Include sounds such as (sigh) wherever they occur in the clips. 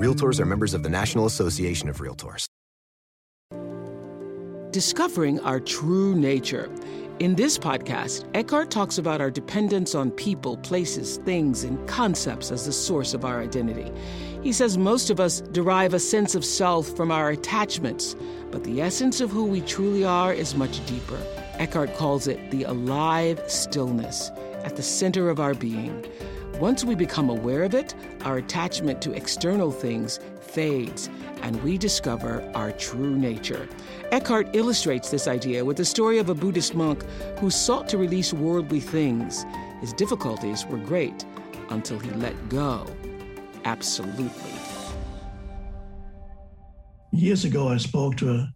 Realtors are members of the National Association of Realtors. Discovering our true nature. In this podcast, Eckhart talks about our dependence on people, places, things, and concepts as the source of our identity. He says most of us derive a sense of self from our attachments, but the essence of who we truly are is much deeper. Eckhart calls it the alive stillness at the center of our being. Once we become aware of it, our attachment to external things fades and we discover our true nature. Eckhart illustrates this idea with the story of a Buddhist monk who sought to release worldly things. His difficulties were great until he let go. Absolutely. Years ago, I spoke to a,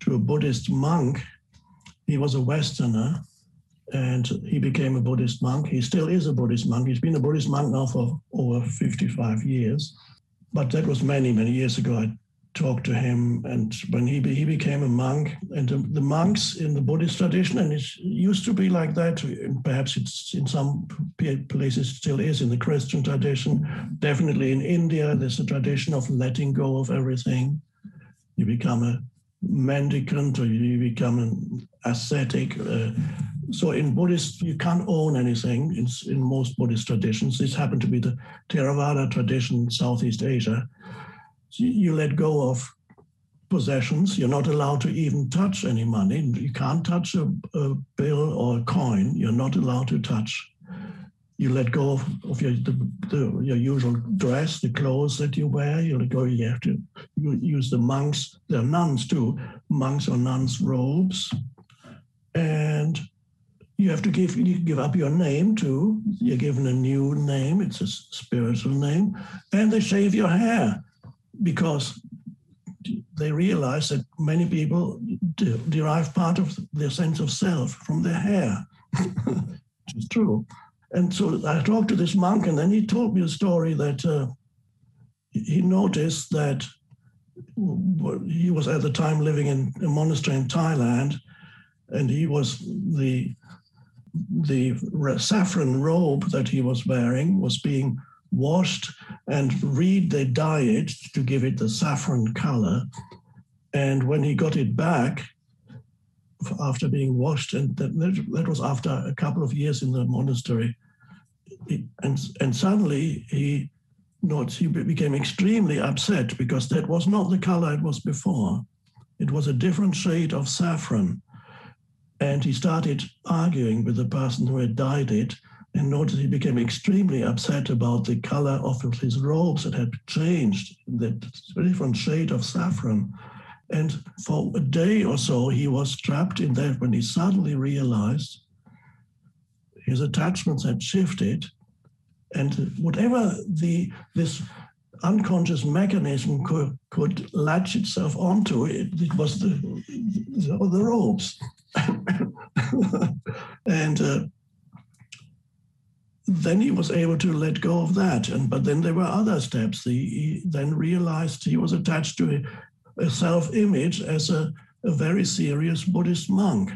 to a Buddhist monk. He was a Westerner and he became a Buddhist monk. He still is a Buddhist monk. He's been a Buddhist monk now for over 55 years. But that was many, many years ago. I talked to him, and when he be, he became a monk, and the, the, monks in the Buddhist tradition, and it used to be like that. Perhaps it's in some places still is in the Christian tradition. Definitely in India, there's a tradition of letting go of everything. You become a mendicant, or you become an ascetic. Uh, so in Buddhist, you can't own anything in, in most Buddhist traditions. This happened to be the Theravada tradition in Southeast Asia. So you let go of possessions. You're not allowed to even touch any money. You can't touch a, a bill or a coin. You're not allowed to touch. You let go of, of your the, the, your usual dress, the clothes that you wear. You let go. You have to you use the monks. They're nuns too. Monks or nuns robes, and you have to give you give up your name too. You're given a new name. It's a spiritual name, and they shave your hair because they realize that many people de- derive part of their sense of self from their hair, (laughs) which is true. And so I talked to this monk, and then he told me a story that uh, he noticed that he was at the time living in a monastery in Thailand, and he was the the saffron robe that he was wearing was being washed and read they dye it to give it the saffron color. And when he got it back after being washed, and that, that was after a couple of years in the monastery, and, and suddenly he not he became extremely upset because that was not the color it was before. It was a different shade of saffron. And he started arguing with the person who had dyed it and noticed he became extremely upset about the color of his robes that had changed, that different shade of saffron. And for a day or so, he was trapped in that when he suddenly realized his attachments had shifted. And whatever the this unconscious mechanism could, could latch itself onto, it, it was the, the, the robes. (laughs) and uh, then he was able to let go of that. And but then there were other steps. He, he then realized he was attached to a, a self-image as a, a very serious Buddhist monk.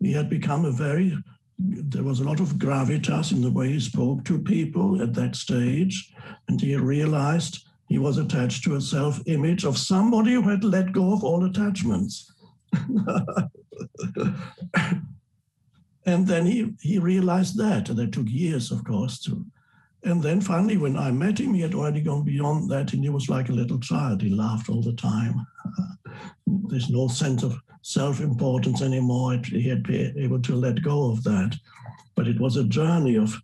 He had become a very there was a lot of gravitas in the way he spoke to people at that stage, and he realized he was attached to a self-image of somebody who had let go of all attachments. (laughs) (laughs) and then he, he realized that. It took years, of course, to. And then finally, when I met him, he had already gone beyond that, and he was like a little child. He laughed all the time. (laughs) There's no sense of self-importance anymore. He had been able to let go of that. But it was a journey of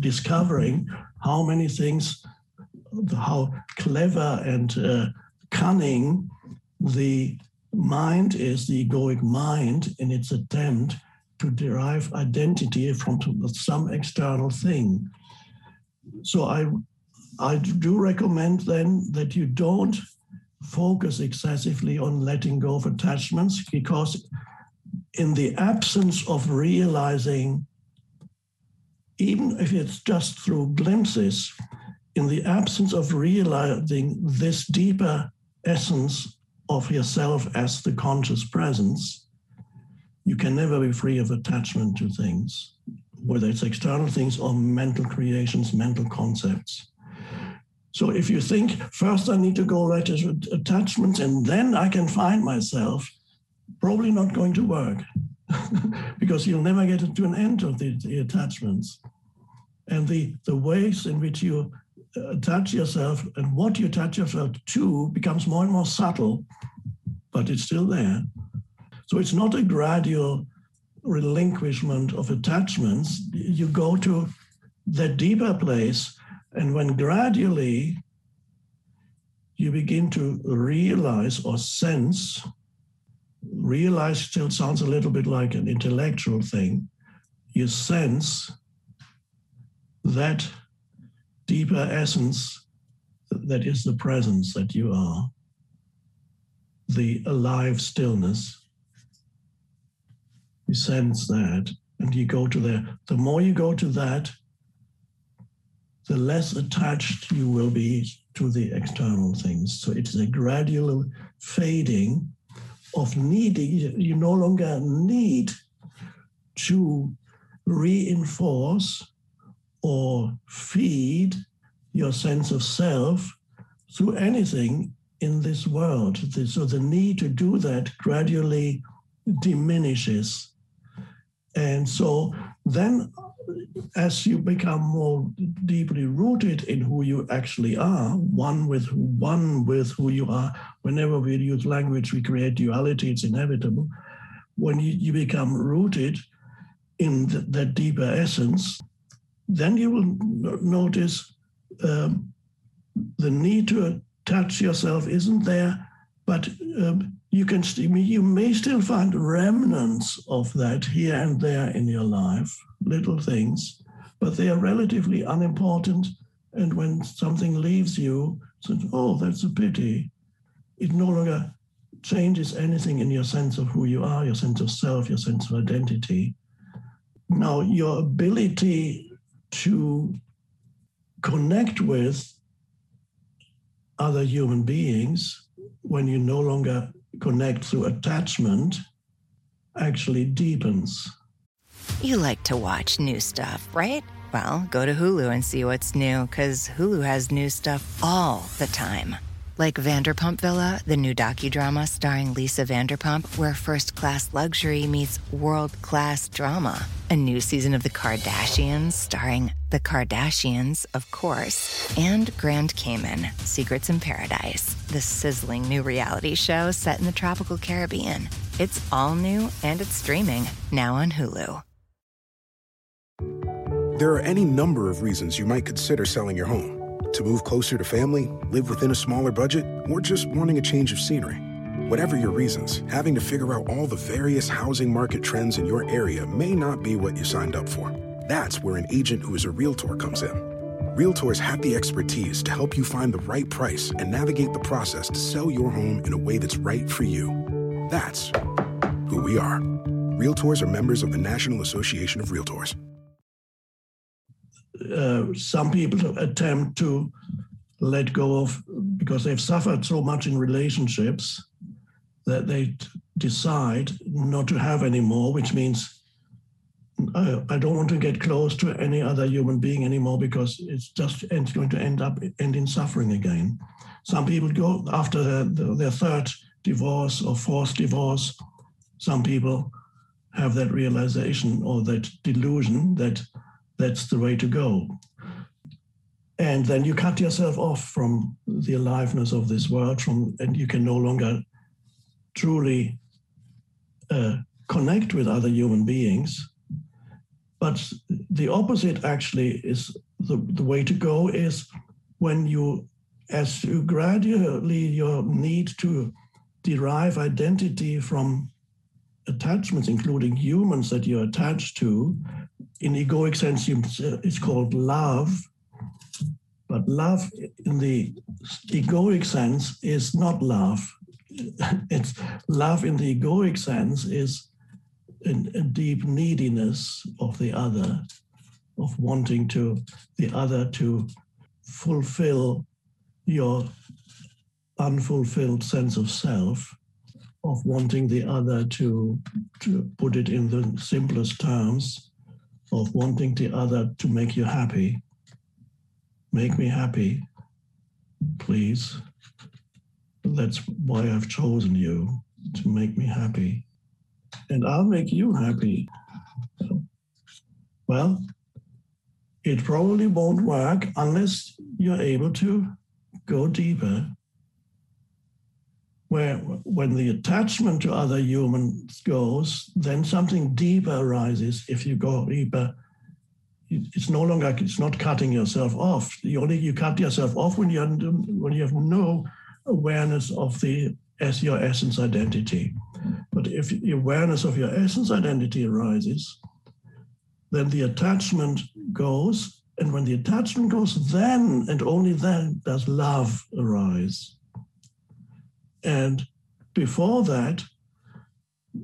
discovering how many things, how clever and uh, cunning the mind is, the egoic mind, in its attempt to derive identity from some external thing. So I, I do recommend then that you don't focus excessively on letting go of attachments because in the absence of realizing even if it's just through glimpses in the absence of realizing this deeper essence of yourself as the conscious presence you can never be free of attachment to things whether it's external things or mental creations mental concepts so if you think first I need to go right to attachments and then I can find myself, probably not going to work (laughs) because you'll never get to an end of the, the attachments. And the, the ways in which you attach yourself and what you attach yourself to becomes more and more subtle, but it's still there. So it's not a gradual relinquishment of attachments. You go to that deeper place and when gradually you begin to realize or sense, realize still sounds a little bit like an intellectual thing, you sense that deeper essence that is the presence that you are, the alive stillness. You sense that and you go to there. The more you go to that, the less attached you will be to the external things. So it is a gradual fading of needing, you no longer need to reinforce or feed your sense of self through anything in this world. So the need to do that gradually diminishes. And so then as you become more deeply rooted in who you actually are, one with one with who you are, whenever we use language, we create duality, it's inevitable. When you, you become rooted in the, that deeper essence, then you will notice um, the need to touch yourself isn't there, but um, you can you may still find remnants of that here and there in your life little things, but they are relatively unimportant. And when something leaves you, says, oh, that's a pity. It no longer changes anything in your sense of who you are, your sense of self, your sense of identity. Now, your ability to connect with other human beings when you no longer connect through attachment actually deepens. You like to watch new stuff, right? Well, go to Hulu and see what's new, because Hulu has new stuff all the time. Like Vanderpump Villa, the new docudrama starring Lisa Vanderpump, where first class luxury meets world class drama. A new season of The Kardashians starring The Kardashians, of course, and Grand Cayman Secrets in Paradise, the sizzling new reality show set in the tropical Caribbean. It's all new and it's streaming now on Hulu. There are any number of reasons you might consider selling your home to move closer to family, live within a smaller budget, or just wanting a change of scenery. Whatever your reasons, having to figure out all the various housing market trends in your area may not be what you signed up for. That's where an agent who is a realtor comes in. Realtors have the expertise to help you find the right price and navigate the process to sell your home in a way that's right for you. That's who we are. Realtors are members of the National Association of Realtors. Uh, some people attempt to let go of because they've suffered so much in relationships that they t- decide not to have anymore, which means I, I, don't want to get close to any other human being anymore because it's just it's going to end up end in suffering again. Some people go after their, their third divorce or fourth divorce. Some people have that realization or that delusion that that's the way to go. and then you cut yourself off from the aliveness of this world from and you can no longer truly uh, connect with other human beings but the opposite actually is the, the way to go is when you as you gradually your need to derive identity from attachments including humans that you're attached to in egoic sense it's called love but love in the egoic sense is not love. (laughs) It's love in the egoic sense is a, deep neediness of the other, of wanting to the other to fulfill your unfulfilled sense of self, of wanting the other to, to put it in the simplest terms, of wanting the other to make you happy. Make me happy, please. That's why I've chosen you to make me happy. And I'll make you happy. Well, it probably won't work unless you're able to go deeper. Where when the attachment to other humans goes, then something deeper arises if you go deeper it's no longer it's not cutting yourself off. You only you cut yourself off when you when you have no awareness of the as your essence identity. But if the awareness of your essence identity arises, then the attachment goes, and when the attachment goes, then and only then does love arise. And before that,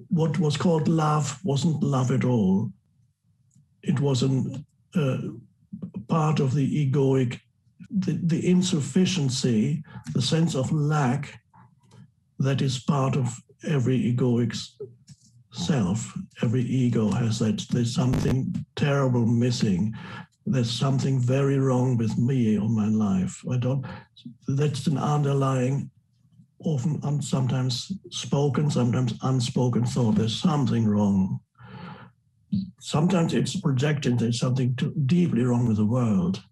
what was called love wasn't love at all. It was an uh, part of the egoic, the, the insufficiency, the sense of lack that is part of every egoic self. Every ego has that. There's something terrible missing. There's something very wrong with me or my life. I don't. That's an underlying, often sometimes spoken, sometimes unspoken thought. There's something wrong sometimes it's projected there's something deeply wrong with the world.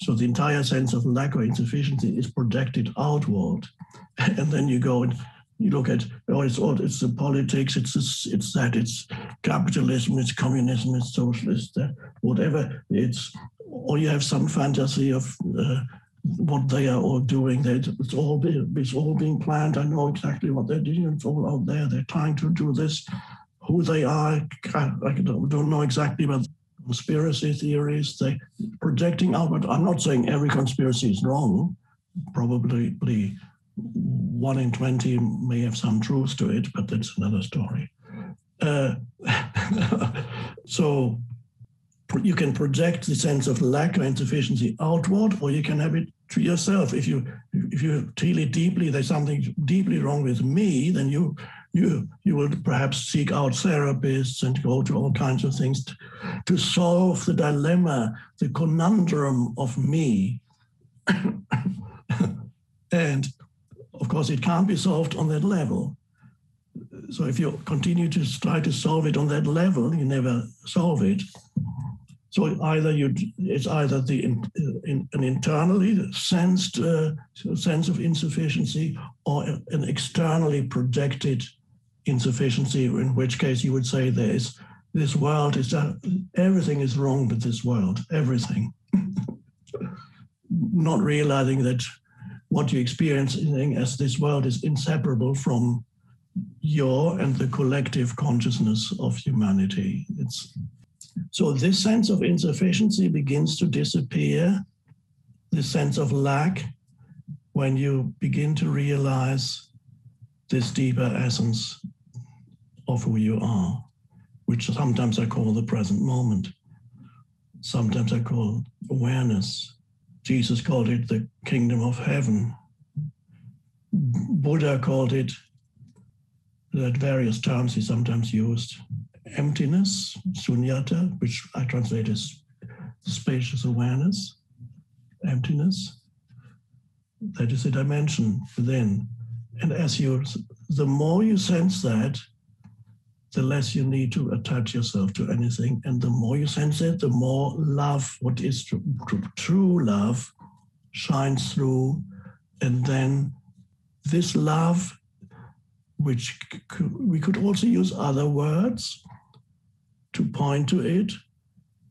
So the entire sense of lack or insufficiency is projected outward. (laughs) And then you go and you look at, oh, it's all, it's the politics, it's this, it's that, it's capitalism, it's communism, it's socialist, uh, whatever. It's, or you have some fantasy of uh, what they are all doing. They, it's all it's all being planned. I know exactly what they're doing. It's all out there. They're trying to do this who they are. I don't know exactly, but conspiracy theories, they projecting outward. I'm not saying every conspiracy is wrong. Probably one in 20 may have some truth to it, but that's another story. Uh, (laughs) so you can project the sense of lack or insufficiency outward, or you can have it to yourself. If you if you feel it deeply, there's something deeply wrong with me, then you you you will perhaps seek out therapists and go to all kinds of things to, to solve the dilemma, the conundrum of me. (coughs) and of course, it can't be solved on that level. So if you continue to try to solve it on that level, you never solve it. So either you, it's either the in, an internally sensed uh, sense of insufficiency or an externally projected insufficiency, in which case you would say there's this world is uh, everything is wrong with this world, everything. (laughs) Not realizing that what you experience as this world is inseparable from your and the collective consciousness of humanity. It's so this sense of insufficiency begins to disappear, this sense of lack, when you begin to realize this deeper essence of who you are, which sometimes I call the present moment. Sometimes I call awareness. Jesus called it the kingdom of heaven. Buddha called it that various terms he sometimes used emptiness, sunyata, which I translate as spacious awareness, emptiness. That is a dimension within. And as you, the more you sense that, the less you need to attach yourself to anything. And the more you sense it, the more love, what is true, true love, shines through. And then this love, which we could also use other words to point to it.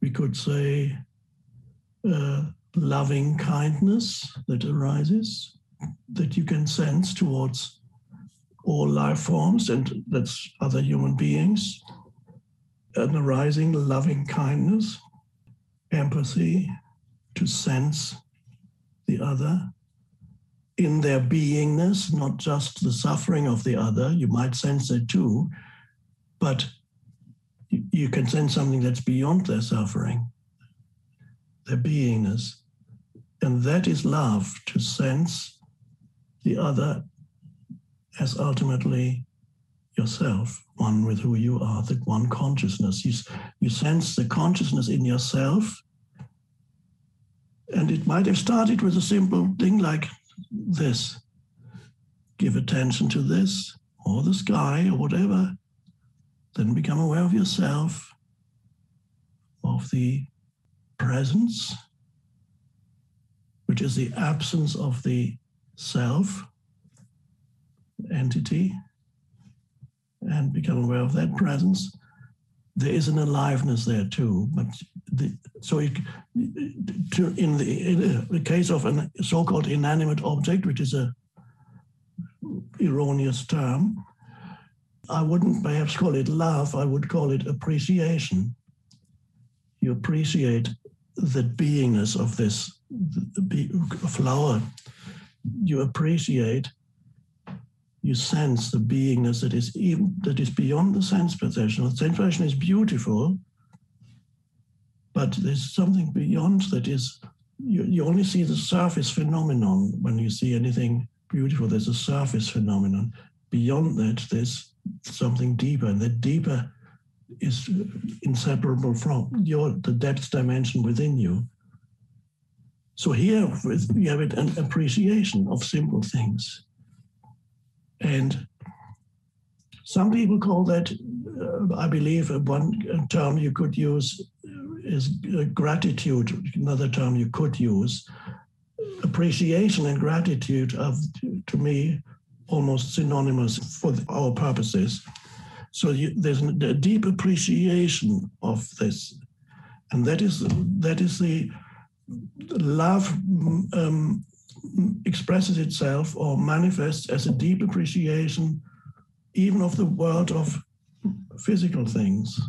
We could say uh, loving kindness that arises, that you can sense towards all life forms, and that's other human beings, an arising loving kindness, empathy, to sense the other in their beingness, not just the suffering of the other. You might sense it too, but you can sense something that's beyond their suffering, their beingness. And that is love, to sense the other as ultimately yourself, one with who you are, the one consciousness. You, you sense the consciousness in yourself. And it might have started with a simple thing like this give attention to this, or the sky, or whatever. Then become aware of yourself, of the presence, which is the absence of the self entity, and become aware of that presence. There is an aliveness there too, but the, so it, to, in, the, in the case of a so-called inanimate object, which is a erroneous term, I wouldn't perhaps call it love, I would call it appreciation. You appreciate the beingness of this flower. You appreciate, you sense the beingness that is even that is beyond the sense perception. The sense perception is beautiful, but there's something beyond that is you, you only see the surface phenomenon when you see anything beautiful. There's a surface phenomenon. Beyond that, there's something deeper, and that deeper is inseparable from your the depth dimension within you. So here we have an appreciation of simple things, and some people call that, uh, I believe, one term you could use is gratitude. Another term you could use. Appreciation and gratitude are, to me, almost synonymous for our purposes. So you, there's a deep appreciation of this, and that is that is the love um, expresses itself or manifests as a deep appreciation, even of the world of physical things.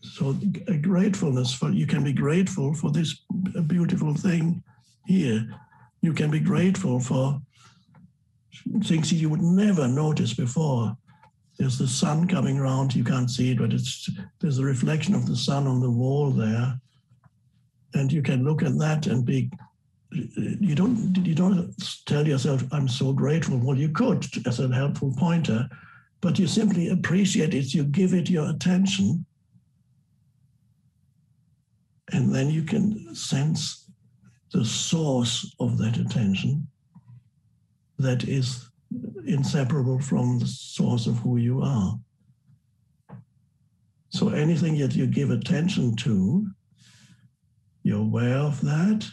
So a gratefulness for you can be grateful for this beautiful thing here. You can be grateful for things you would never notice before. There's the sun coming around, you can't see it, but it's there's a reflection of the sun on the wall there. And you can look at that and be you don't you don't tell yourself, I'm so grateful. Well, you could as a helpful pointer, but you simply appreciate it, you give it your attention, and then you can sense the source of that attention that is inseparable from the source of who you are. So anything that you give attention to, you're aware of that,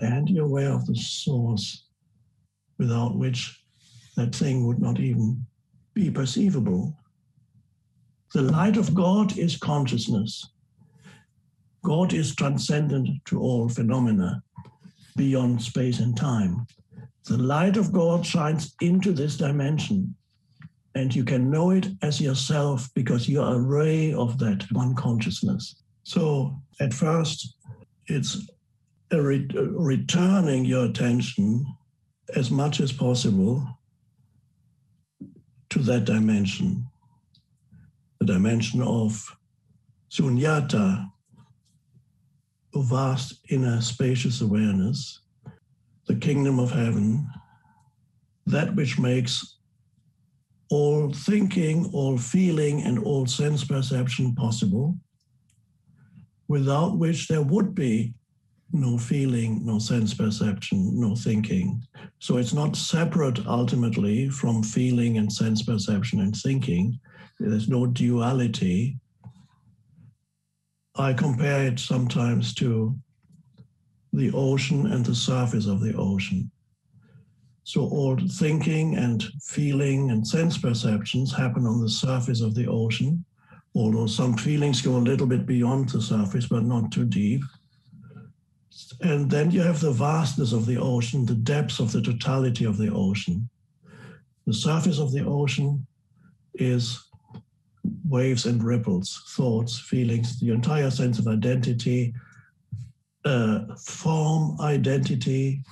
and you're aware of the source without which that thing would not even be perceivable. The light of God is consciousness. God is transcendent to all phenomena beyond space and time. The light of God shines into this dimension, and you can know it as yourself because you are a ray of that one consciousness. So at first, it's Uh, re- uh, returning your attention as much as possible to that dimension, the dimension of sunyata, a vast inner spacious awareness the kingdom of heaven, that which makes all thinking, all feeling, and all sense perception possible, without which there would be no feeling, no sense perception, no thinking. So it's not separate ultimately from feeling and sense perception and thinking. there's no duality. I compare it sometimes to the ocean and the surface of the ocean. So all thinking and feeling and sense perceptions happen on the surface of the ocean, although some feelings go a little bit beyond the surface, but not too deep. And then you have the vastness of the ocean, the depths of the totality of the ocean. The surface of the ocean is waves and ripples, thoughts, feelings, the entire sense of identity, uh, form identity,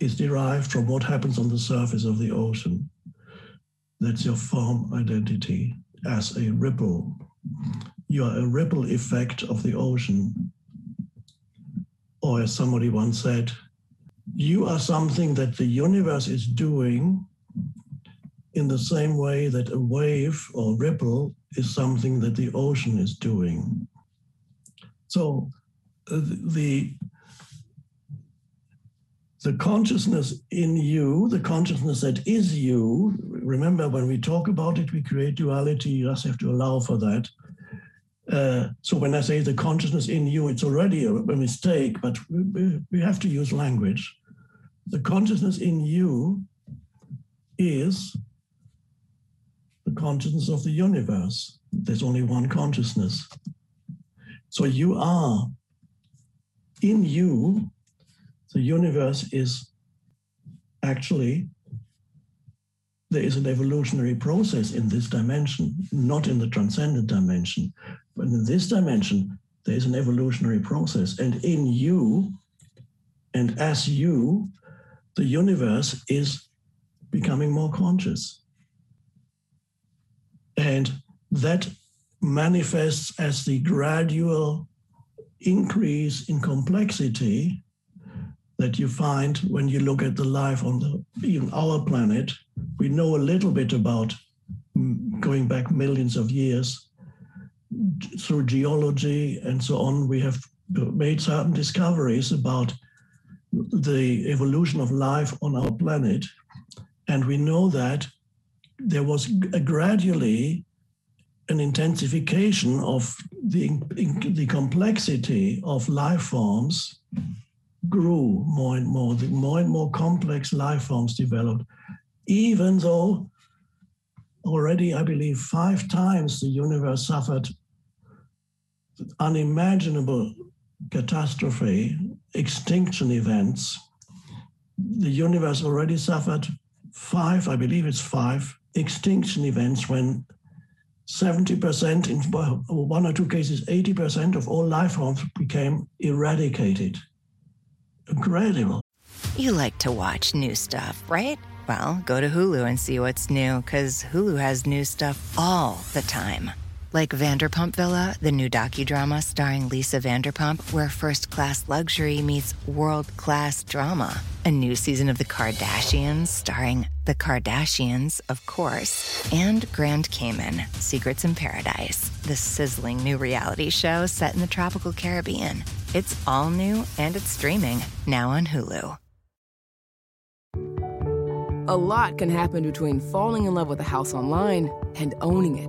is derived from what happens on the surface of the ocean. That's your form identity as a ripple. You are a ripple effect of the ocean. Or, as somebody once said, you are something that the universe is doing in the same way that a wave or ripple is something that the ocean is doing. So, uh, the the consciousness in you, the consciousness that is you, remember when we talk about it, we create duality, you just have to allow for that. Uh, so when I say the consciousness in you, it's already a, a mistake, but we, we have to use language. The consciousness in you is the consciousness of the universe. There's only one consciousness. So you are in you the universe is actually there is an evolutionary process in this dimension, not in the transcendent dimension, but in this dimension, there is an evolutionary process. And in you, and as you, the universe is becoming more conscious. And that manifests as the gradual increase in complexity that you find when you look at the life on the even our planet. We know a little bit about mm, going back millions of years through geology and so on. We have made certain discoveries about the evolution of life on our planet, and we know that there was gradually an intensification of the, the complexity of life forms grew more and more, the more and more complex life forms developed, even though already, I believe, five times the universe suffered unimaginable catastrophe, extinction events. The universe already suffered five, I believe it's five, extinction events when 70%, in one or two cases, 80% of all life forms became eradicated incredible. You like to watch new stuff, right? Well, go to Hulu and see what's new, because Hulu has new stuff all the time. Like Vanderpump Villa, the new docudrama starring Lisa Vanderpump, where first class luxury meets world class drama. A new season of The Kardashians starring The Kardashians, of course, and Grand Cayman, Secrets in Paradise, the sizzling new reality show set in the tropical Caribbean. It's all new and it's streaming now on Hulu. A lot can happen between falling in love with a house online and owning it,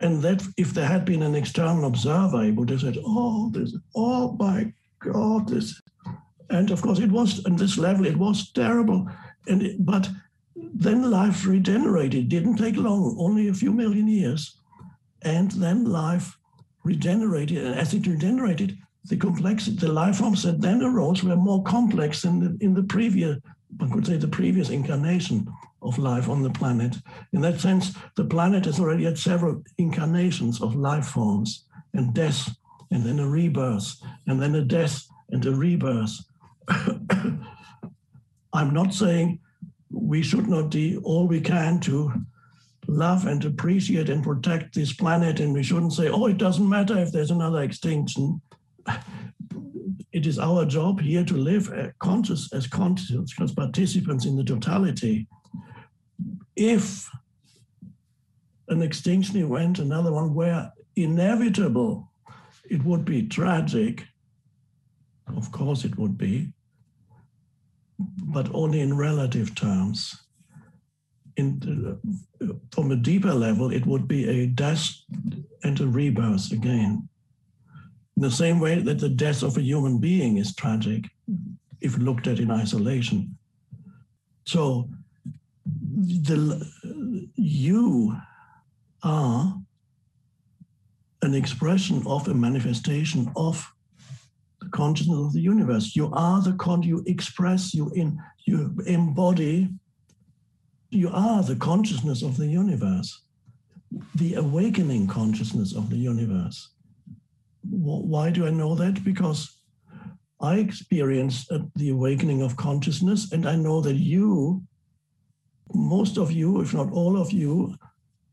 And that if there had been an external observer, he would have said, oh, this, oh my God, this. And of course, it was, on this level, it was terrible. And it, But then life regenerated. Didn't take long, only a few million years. And then life regenerated, and as it regenerated, the complexity, the life forms that then arose were more complex than the, in the previous, one could say, the previous incarnation of life on the planet. In that sense, the planet has already had several incarnations of life forms and death, and then a rebirth, and then a death and a rebirth. (coughs) I'm not saying we should not do all we can to love and appreciate and protect this planet, and we shouldn't say, oh, it doesn't matter if there's another extinction. (sighs) It is our job here to live uh, conscious as conscious participants in the totality. If an extinction event, another one, were inevitable, it would be tragic. Of course, it would be, but only in relative terms. In, from a deeper level, it would be a death and a rebirth again. In the same way that the death of a human being is tragic if looked at in isolation. So, the, you are an expression of a manifestation of the consciousness of the universe. You are the con. You express. You in. You embody. You are the consciousness of the universe, the awakening consciousness of the universe. Why do I know that? Because I experienced uh, the awakening of consciousness, and I know that you, most of you, if not all of you,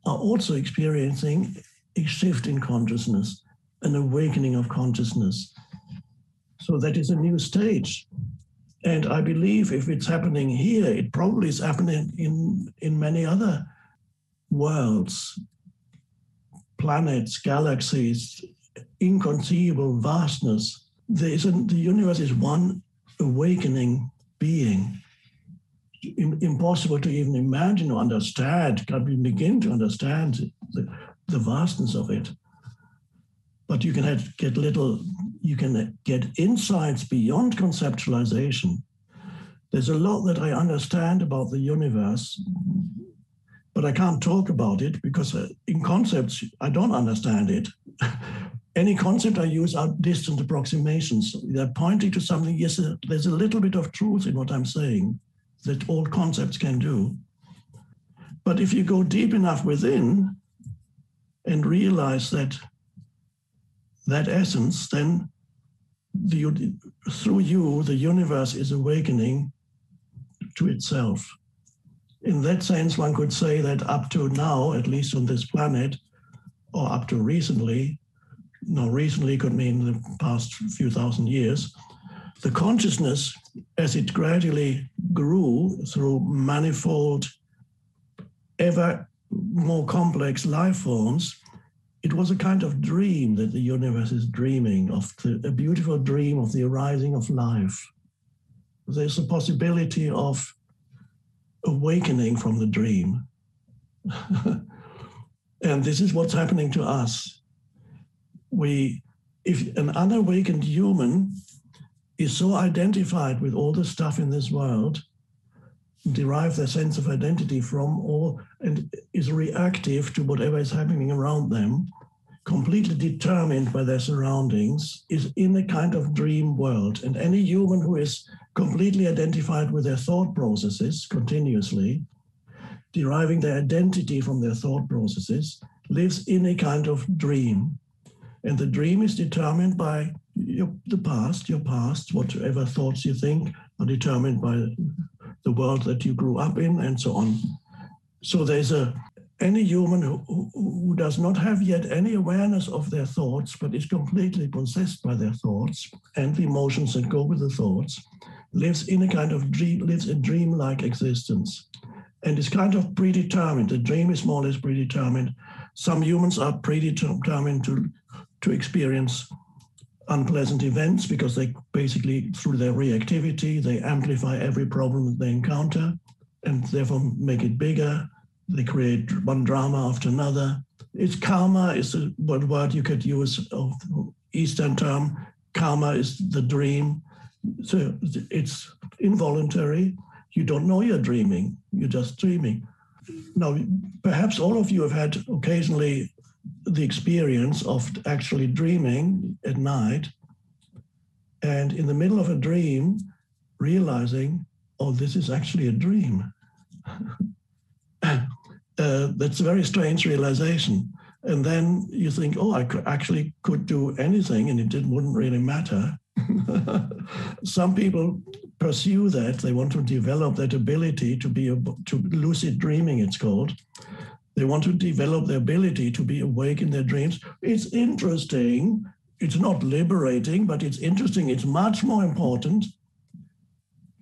are also experiencing a shift in consciousness, an awakening of consciousness. So that is a new stage. And I believe if it's happening here, it probably is happening in, in many other worlds, planets, galaxies, inconceivable vastness. There is a, the universe is one awakening being. Impossible to even imagine or understand, can't even begin to understand the, the vastness of it. But you can have, get little, you can get insights beyond conceptualization. There's a lot that I understand about the universe, but I can't talk about it because uh, in concepts, I don't understand it. (laughs) Any concept I use are distant approximations. They're pointing to something. Yes, there's a little bit of truth in what I'm saying that all concepts can do. But if you go deep enough within, and realize that that essence, then the, through you, the universe is awakening to itself. In that sense, one could say that up to now, at least on this planet, or up to recently, now recently could mean the past few thousand years, the consciousness, as it gradually grew through manifold, ever more complex life forms, it was a kind of dream that the universe is dreaming of, the, a beautiful dream of the arising of life. There's a possibility of awakening from the dream. (laughs) and this is what's happening to us. We, if an unawakened human is so identified with all the stuff in this world, derive their sense of identity from or and is reactive to whatever is happening around them completely determined by their surroundings is in a kind of dream world. And any human who is completely identified with their thought processes continuously deriving their identity from their thought processes lives in a kind of dream. And the dream is determined by your, the past your past whatever thoughts you think are determined by the world that you grew up in, and so on. So there's a any human who, who, does not have yet any awareness of their thoughts, but is completely possessed by their thoughts and the emotions that go with the thoughts, lives in a kind of dream, lives a dream-like existence, and is kind of predetermined. The dream is more or less predetermined. Some humans are predetermined to to experience unpleasant events because they basically, through their reactivity, they amplify every problem that they encounter and therefore make it bigger. They create one drama after another. It's karma is the word you could use of Eastern term. Karma is the dream. So it's involuntary. You don't know you're dreaming. You're just dreaming. Now, perhaps all of you have had occasionally the experience of actually dreaming at night and in the middle of a dream realizing oh this is actually a dream. (laughs) Uh, that's a very strange realization. And then you think oh i could actually could do anything and it didn't wouldn't really matter. (laughs) Some people pursue that. They want to develop that ability to be a, to lucid dreaming it's called They want to develop the ability to be awake in their dreams. It's interesting. It's not liberating, but it's interesting. It's much more important.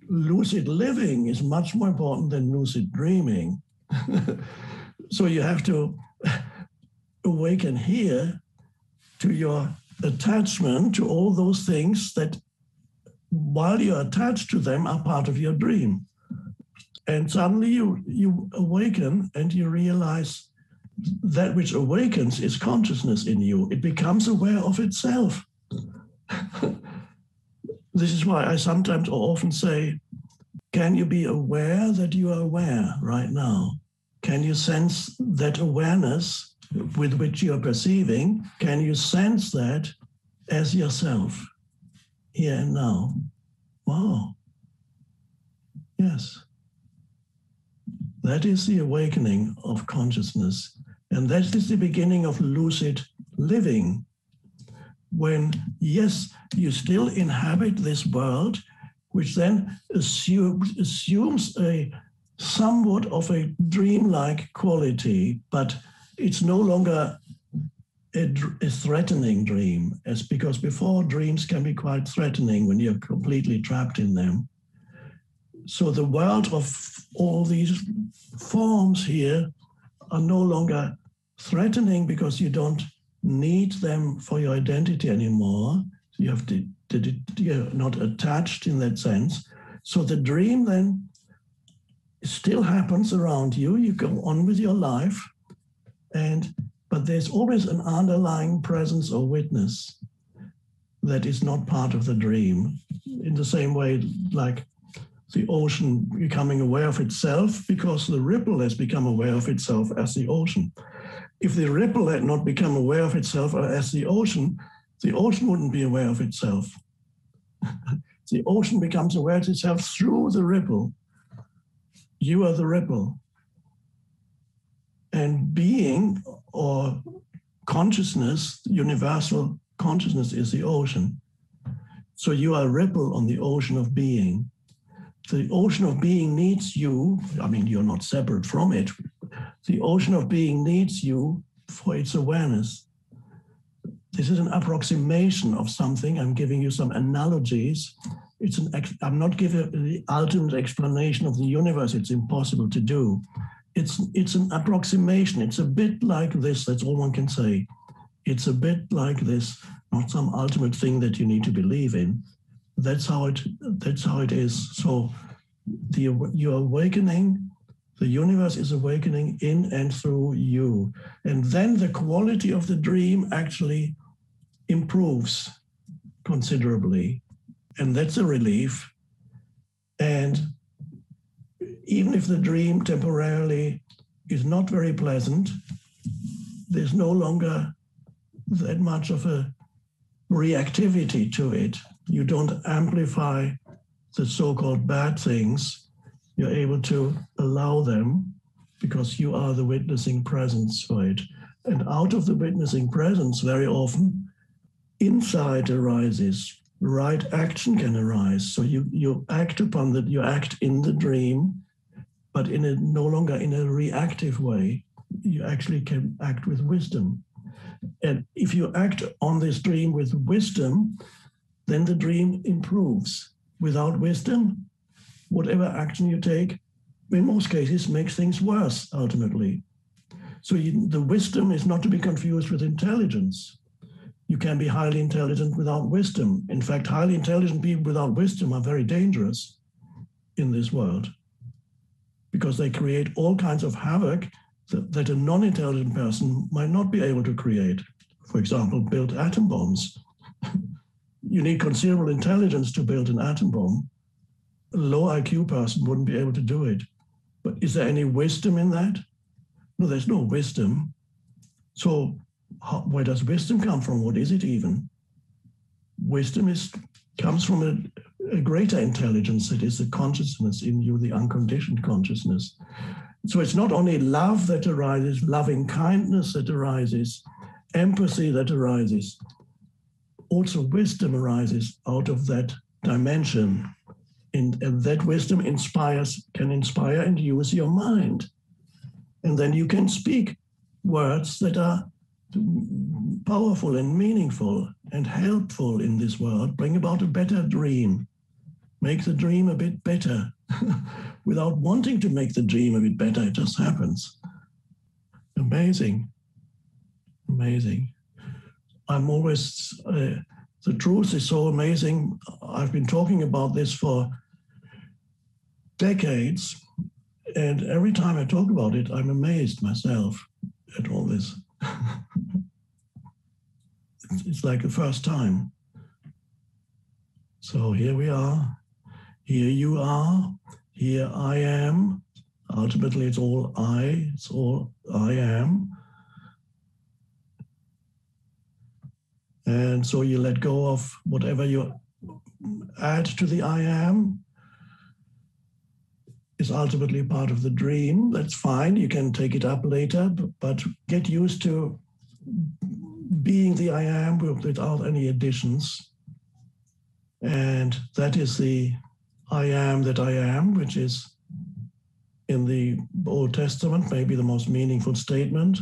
Lucid living is much more important than lucid dreaming. (laughs) so you have to awaken here to your attachment to all those things that, while you're attached to them, are part of your dream. And suddenly you, you awaken and you realize that which awakens is consciousness in you. It becomes aware of itself. (laughs) this is why I sometimes or often say, Can you be aware that you are aware right now? Can you sense that awareness with which you're perceiving? Can you sense that as yourself here and now? Wow. Yes. That is the awakening of consciousness. And that is the beginning of lucid living. When, yes, you still inhabit this world, which then assumes, assumes a somewhat of a dreamlike quality, but it's no longer a, a, threatening dream, as because before dreams can be quite threatening when you're completely trapped in them. So the world of all these forms here are no longer threatening because you don't need them for your identity anymore. You have to, you're not attached in that sense. So the dream then still happens around you. You go on with your life, and but there's always an underlying presence or witness that is not part of the dream. In the same way, like the ocean becoming aware of itself because the ripple has become aware of itself as the ocean. If the ripple had not become aware of itself as the ocean, the ocean wouldn't be aware of itself. (laughs) the ocean becomes aware of itself through the ripple. You are the ripple. And being or consciousness, universal consciousness, is the ocean. So you are a ripple on the ocean of being the ocean of being needs you. I mean, you're not separate from it. The ocean of being needs you for its awareness. This is an approximation of something. I'm giving you some analogies. It's an. I'm not giving the ultimate explanation of the universe. It's impossible to do. It's it's an approximation. It's a bit like this. That's all one can say. It's a bit like this. Not some ultimate thing that you need to believe in that's how it that's how it is. So the you're awakening, the universe is awakening in and through you. And then the quality of the dream actually improves considerably. And that's a relief. And even if the dream temporarily is not very pleasant, there's no longer that much of a reactivity to it you don't amplify the so called bad things, you're able to allow them because you are the witnessing presence for it. And out of the witnessing presence, very often, insight arises, right action can arise. So you, you act upon that, you act in the dream, but in a no longer in a reactive way. You actually can act with wisdom. And if you act on this dream with wisdom, then the dream improves. Without wisdom, whatever action you take, in most cases, makes things worse ultimately. So you, the wisdom is not to be confused with intelligence. You can be highly intelligent without wisdom. In fact, highly intelligent people without wisdom are very dangerous in this world because they create all kinds of havoc that, that a non intelligent person might not be able to create. For example, build atom bombs. You need considerable intelligence to build an atom bomb. A low IQ person wouldn't be able to do it. But is there any wisdom in that? No, there's no wisdom. So, how, where does wisdom come from? What is it even? Wisdom is comes from a, a greater intelligence. It is the consciousness in you, the unconditioned consciousness. So it's not only love that arises, loving kindness that arises, empathy that arises, also wisdom arises out of that dimension. And, and that wisdom inspires, can inspire and use your mind. And then you can speak words that are powerful and meaningful and helpful in this world, bring about a better dream, make the dream a bit better (laughs) without wanting to make the dream a bit better. It just happens. Amazing. Amazing. I'm always, uh, the truth is so amazing. I've been talking about this for decades. And every time I talk about it, I'm amazed myself at all this. (laughs) it's like the first time. So here we are. Here you are. Here I am. Ultimately, it's all I. It's all I am. And so you let go of whatever you add to the I am is ultimately part of the dream. That's fine. You can take it up later, but get used to being the I am without any additions. And that is the I am that I am, which is in the Old Testament, maybe the most meaningful statement.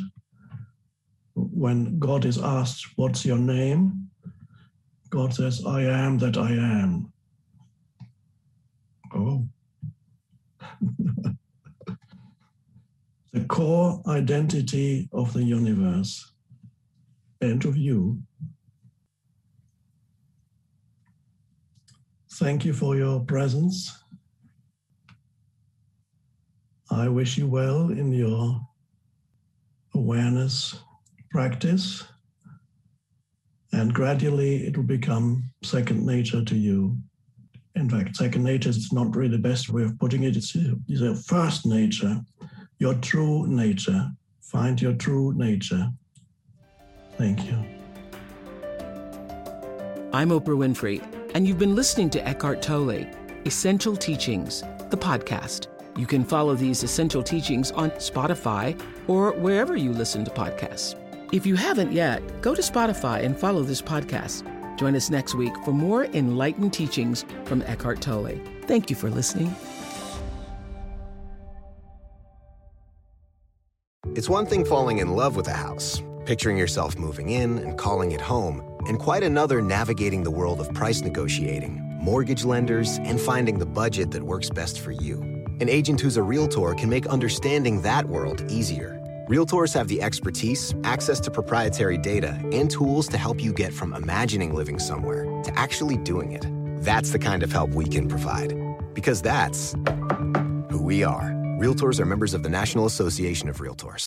When God is asked, What's your name? God says, I am that I am. Oh. (laughs) the core identity of the universe and of you. Thank you for your presence. I wish you well in your awareness practice, and gradually it will become second nature to you. In fact, second nature is not really the best way of putting it. It's, a first nature, your true nature. Find your true nature. Thank you. I'm Oprah Winfrey, and you've been listening to Eckhart Tolle, Essential Teachings, the podcast. You can follow these essential teachings on Spotify or wherever you listen to podcasts. If you haven't yet, go to Spotify and follow this podcast. Join us next week for more enlightened teachings from Eckhart Tolle. Thank you for listening. It's one thing falling in love with a house, picturing yourself moving in and calling it home, and quite another navigating the world of price negotiating, mortgage lenders, and finding the budget that works best for you. An agent who's a realtor can make understanding that world easier. Realtors have the expertise, access to proprietary data, and tools to help you get from imagining living somewhere to actually doing it. That's the kind of help we can provide. Because that's who we are. Realtors are members of the National Association of Realtors.